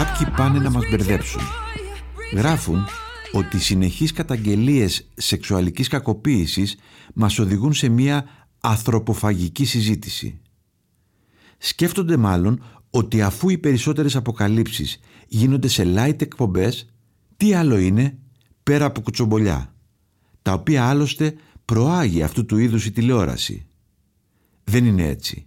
Κάποιοι πάνε να μας μπερδέψουν. Γράφουν ότι οι συνεχείς καταγγελίες σεξουαλικής κακοποίησης μας οδηγούν σε μια ανθρωποφαγική συζήτηση. Σκέφτονται μάλλον ότι αφού οι περισσότερες αποκαλύψεις γίνονται σε light εκπομπές, τι άλλο είναι πέρα από κουτσομπολιά, τα οποία άλλωστε προάγει αυτού του είδους η τηλεόραση. Δεν είναι έτσι.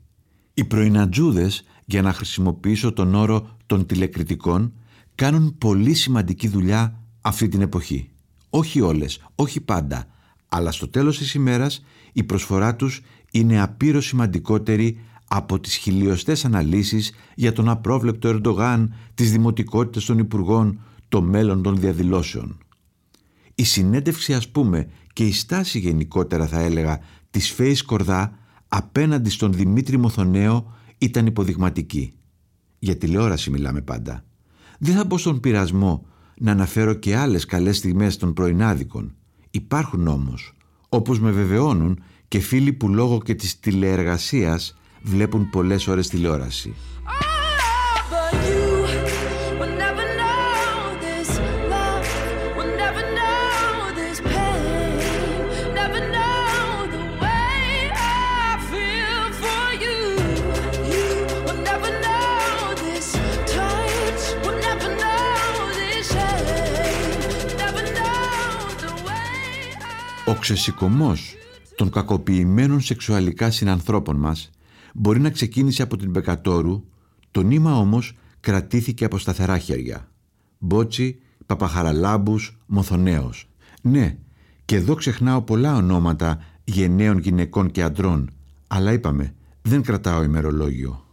Οι πρωινατζούδες, για να χρησιμοποιήσω τον όρο των τηλεκριτικών, κάνουν πολύ σημαντική δουλειά αυτή την εποχή. Όχι όλες, όχι πάντα, αλλά στο τέλος της ημέρας η προσφορά τους είναι απείρο σημαντικότερη από τις χιλιοστές αναλύσεις για τον απρόβλεπτο Ερντογάν, τις δημοτικότητες των Υπουργών, το μέλλον των διαδηλώσεων. Η συνέντευξη ας πούμε και η στάση γενικότερα θα έλεγα της Φέης Κορδά απέναντι στον Δημήτρη Μοθονέο ήταν υποδειγματική. Για τηλεόραση μιλάμε πάντα. Δεν θα μπω στον πειρασμό να αναφέρω και άλλες καλές στιγμές των πρωινάδικων. Υπάρχουν όμως, όπως με βεβαιώνουν και φίλοι που λόγω και της τηλεεργασίας βλέπουν πολλές ώρες τηλεόραση. Ο ξεσηκωμός των κακοποιημένων σεξουαλικά συνανθρώπων μας μπορεί να ξεκίνησε από την Μπεκατόρου, το νήμα όμως κρατήθηκε από σταθερά χέρια. Μπότσι, Παπαχαραλάμπους, Μοθονέος. Ναι, και εδώ ξεχνάω πολλά ονόματα γενναίων γυναικών και αντρών, αλλά είπαμε, δεν κρατάω ημερολόγιο.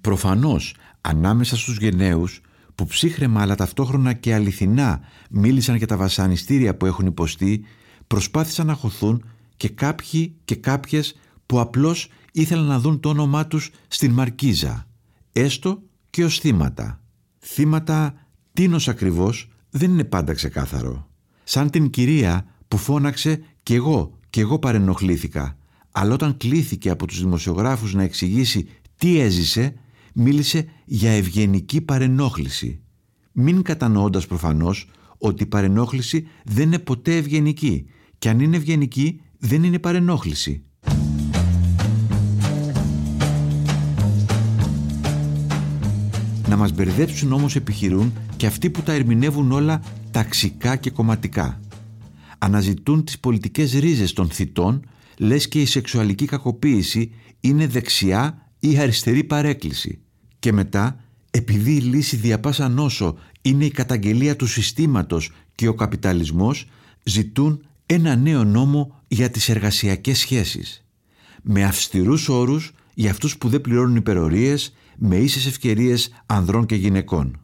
Προφανώς, ανάμεσα στους γενναίους, που ψύχρεμα αλλά ταυτόχρονα και αληθινά μίλησαν για τα βασανιστήρια που έχουν υποστεί, προσπάθησαν να χωθούν και κάποιοι και κάποιες που απλώς ήθελαν να δουν το όνομά τους στην Μαρκίζα, έστω και ως θύματα. Θύματα τίνος ακριβώς δεν είναι πάντα ξεκάθαρο. Σαν την κυρία που φώναξε «Κι εγώ, κι εγώ παρενοχλήθηκα», αλλά όταν κλήθηκε από τους δημοσιογράφους να εξηγήσει τι έζησε, μίλησε για ευγενική παρενόχληση. Μην κατανοώντας προφανώς ότι η παρενόχληση δεν είναι ποτέ ευγενική και αν είναι ευγενική δεν είναι παρενόχληση. Να μας μπερδέψουν όμως επιχειρούν και αυτοί που τα ερμηνεύουν όλα ταξικά και κομματικά. Αναζητούν τις πολιτικές ρίζες των θητών λες και η σεξουαλική κακοποίηση είναι δεξιά ή αριστερή παρέκκληση. Και μετά, επειδή η λύση δια πάσα νόσο είναι η καταγγελία του συστήματος και ο καπιταλισμός, ζητούν ένα νέο νόμο για τις εργασιακές σχέσεις. Με αυστηρούς όρους για αυτούς που δεν πληρώνουν υπερορίες, με ίσες ευκαιρίες ανδρών και γυναικών.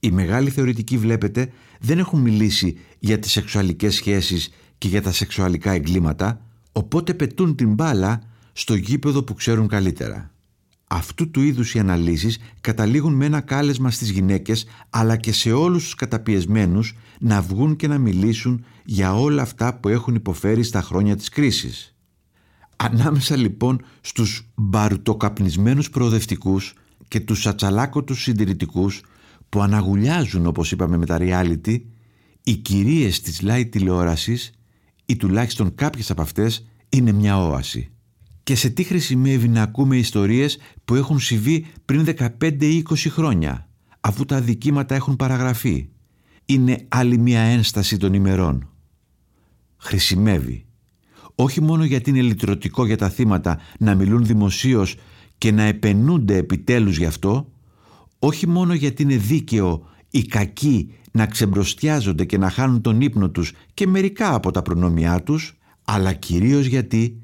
Οι μεγάλοι θεωρητικοί βλέπετε δεν έχουν μιλήσει για τις σεξουαλικές σχέσεις και για τα σεξουαλικά εγκλήματα, οπότε πετούν την μπάλα στο γήπεδο που ξέρουν καλύτερα. Αυτού του είδους οι αναλύσεις καταλήγουν με ένα κάλεσμα στις γυναίκες αλλά και σε όλους τους καταπιεσμένους να βγουν και να μιλήσουν για όλα αυτά που έχουν υποφέρει στα χρόνια της κρίσης. Ανάμεσα λοιπόν στους μπαρουτοκαπνισμένους προοδευτικούς και τους ατσαλάκωτους συντηρητικούς που αναγουλιάζουν όπως είπαμε με τα reality, οι κυρίες της live τηλεόρασης ή τουλάχιστον κάποιες από αυτές είναι μια όαση. Και σε τι χρησιμεύει να ακούμε ιστορίες που έχουν συμβεί πριν 15-20 χρόνια, αφού τα δικήματα έχουν παραγραφεί. Είναι άλλη μια ένσταση των ημερών. Χρησιμεύει όχι μόνο γιατί είναι λυτρωτικό για τα θύματα να μιλούν δημοσίως και να επενούνται επιτέλους γι' αυτό, όχι μόνο γιατί είναι δίκαιο οι κακοί να ξεμπροστιάζονται και να χάνουν τον ύπνο τους και μερικά από τα προνόμια τους, αλλά κυρίως γιατί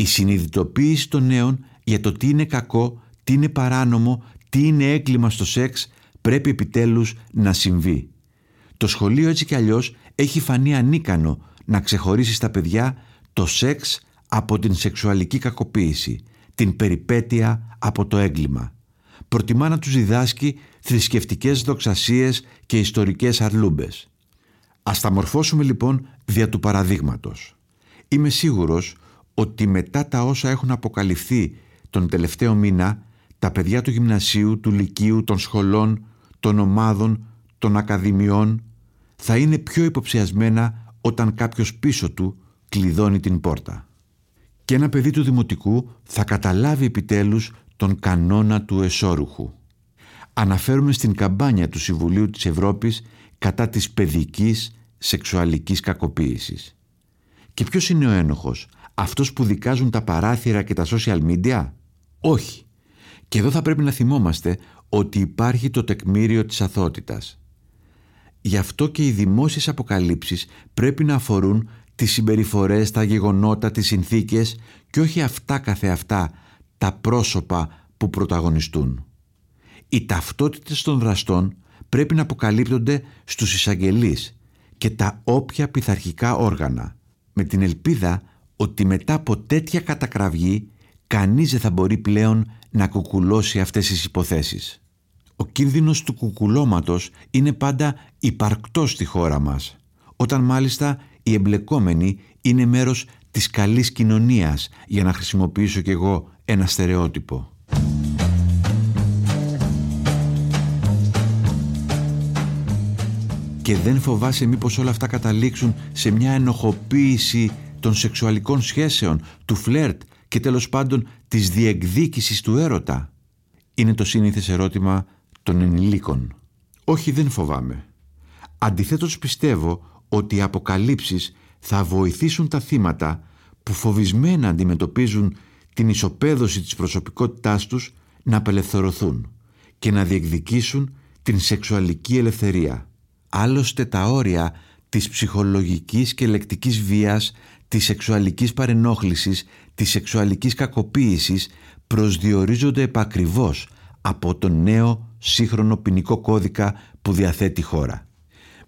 η συνειδητοποίηση των νέων για το τι είναι κακό, τι είναι παράνομο, τι είναι έγκλημα στο σεξ πρέπει επιτέλους να συμβεί. Το σχολείο έτσι κι αλλιώς έχει φανεί ανίκανο να ξεχωρίσει στα παιδιά το σεξ από την σεξουαλική κακοποίηση, την περιπέτεια από το έγκλημα. Προτιμά να τους διδάσκει θρησκευτικές δοξασίες και ιστορικές αρλούμπες. Ας τα μορφώσουμε λοιπόν δια του παραδείγματος. Είμαι σίγουρος ότι μετά τα όσα έχουν αποκαλυφθεί τον τελευταίο μήνα, τα παιδιά του γυμνασίου, του λυκείου, των σχολών, των ομάδων, των ακαδημιών θα είναι πιο υποψιασμένα όταν κάποιος πίσω του κλειδώνει την πόρτα. Και ένα παιδί του δημοτικού θα καταλάβει επιτέλους τον κανόνα του εσώρουχου. Αναφέρουμε στην καμπάνια του Συμβουλίου της Ευρώπης κατά της παιδικής σεξουαλικής κακοποίησης. Και ποιος είναι ο ένοχος, αυτός που δικάζουν τα παράθυρα και τα social media? Όχι. Και εδώ θα πρέπει να θυμόμαστε ότι υπάρχει το τεκμήριο της αθότητας. Γι' αυτό και οι δημόσιες αποκαλύψεις πρέπει να αφορούν τις συμπεριφορές, τα γεγονότα, τις συνθήκες και όχι αυτά καθεαυτά τα πρόσωπα που πρωταγωνιστούν. Οι ταυτότητες των δραστών πρέπει να αποκαλύπτονται στους εισαγγελείς και τα όποια πειθαρχικά όργανα με την ελπίδα ότι μετά από τέτοια κατακραυγή κανείς δεν θα μπορεί πλέον να κουκουλώσει αυτές τις υποθέσεις. Ο κίνδυνος του κουκουλώματος είναι πάντα υπαρκτός στη χώρα μας, όταν μάλιστα οι εμπλεκόμενοι είναι μέρος της καλής κοινωνίας, για να χρησιμοποιήσω κι εγώ ένα στερεότυπο. Και δεν φοβάσαι μήπως όλα αυτά καταλήξουν σε μια ενοχοποίηση των σεξουαλικών σχέσεων, του φλερτ και τέλος πάντων της διεκδίκησης του έρωτα; Είναι το σύνηθες ερώτημα των ενηλίκων. Όχι δεν φοβάμαι. Αντιθέτως πιστεύω ότι οι αποκαλύψεις θα βοηθήσουν τα θύματα που φοβισμένα αντιμετωπίζουν την ισοπαίδωση της προσωπικότητάς τους να απελευθερωθούν και να διεκδικήσουν την σεξουαλική ελευθερία. Άλλωστε τα όρια της ψυχολογικής και λεκτικής βίας, της σεξουαλικής παρενόχλησης, της σεξουαλικής κακοποίησης προσδιορίζονται επακριβώς από τον νέο σύγχρονο ποινικό κώδικα που διαθέτει η χώρα.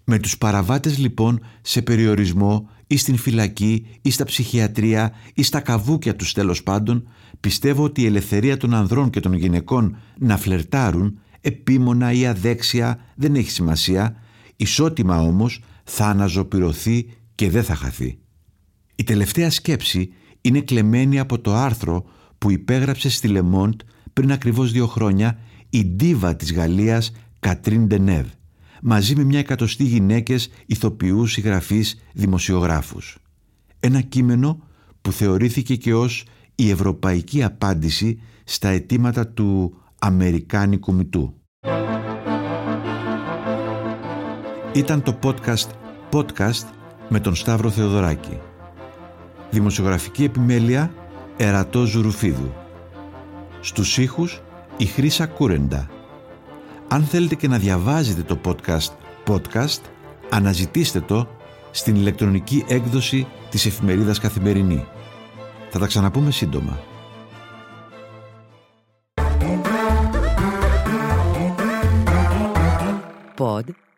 Με τους παραβάτες λοιπόν σε περιορισμό ή στην φυλακή ή στα ψυχιατρία ή στα καβούκια τους τέλος πάντων πιστεύω ότι η ελευθερία των ανδρών και των γυναικών να φλερτάρουν επίμονα ή αδέξια δεν έχει σημασία ισότιμα όμως θα αναζωπηρωθεί και δεν θα χαθεί. Η τελευταία σκέψη είναι κλεμμένη από το άρθρο που υπέγραψε στη Λεμόντ πριν ακριβώς δύο χρόνια η ντίβα της Γαλλίας Κατρίν Ντενεύ μαζί με μια εκατοστή γυναίκες ηθοποιούς, συγγραφείς, δημοσιογράφους. Ένα κείμενο που θεωρήθηκε και ως η ευρωπαϊκή απάντηση στα αιτήματα του Αμερικάνικου Μητού. Ήταν το podcast «Podcast» με τον Σταύρο Θεοδωράκη. Δημοσιογραφική επιμέλεια Ερατό Ζουρουφίδου. Στους ήχους η Χρύσα Κούρεντα. Αν θέλετε και να διαβάζετε το podcast podcast, αναζητήστε το στην ηλεκτρονική έκδοση της εφημερίδας Καθημερινή. Θα τα ξαναπούμε σύντομα. Pod.gr.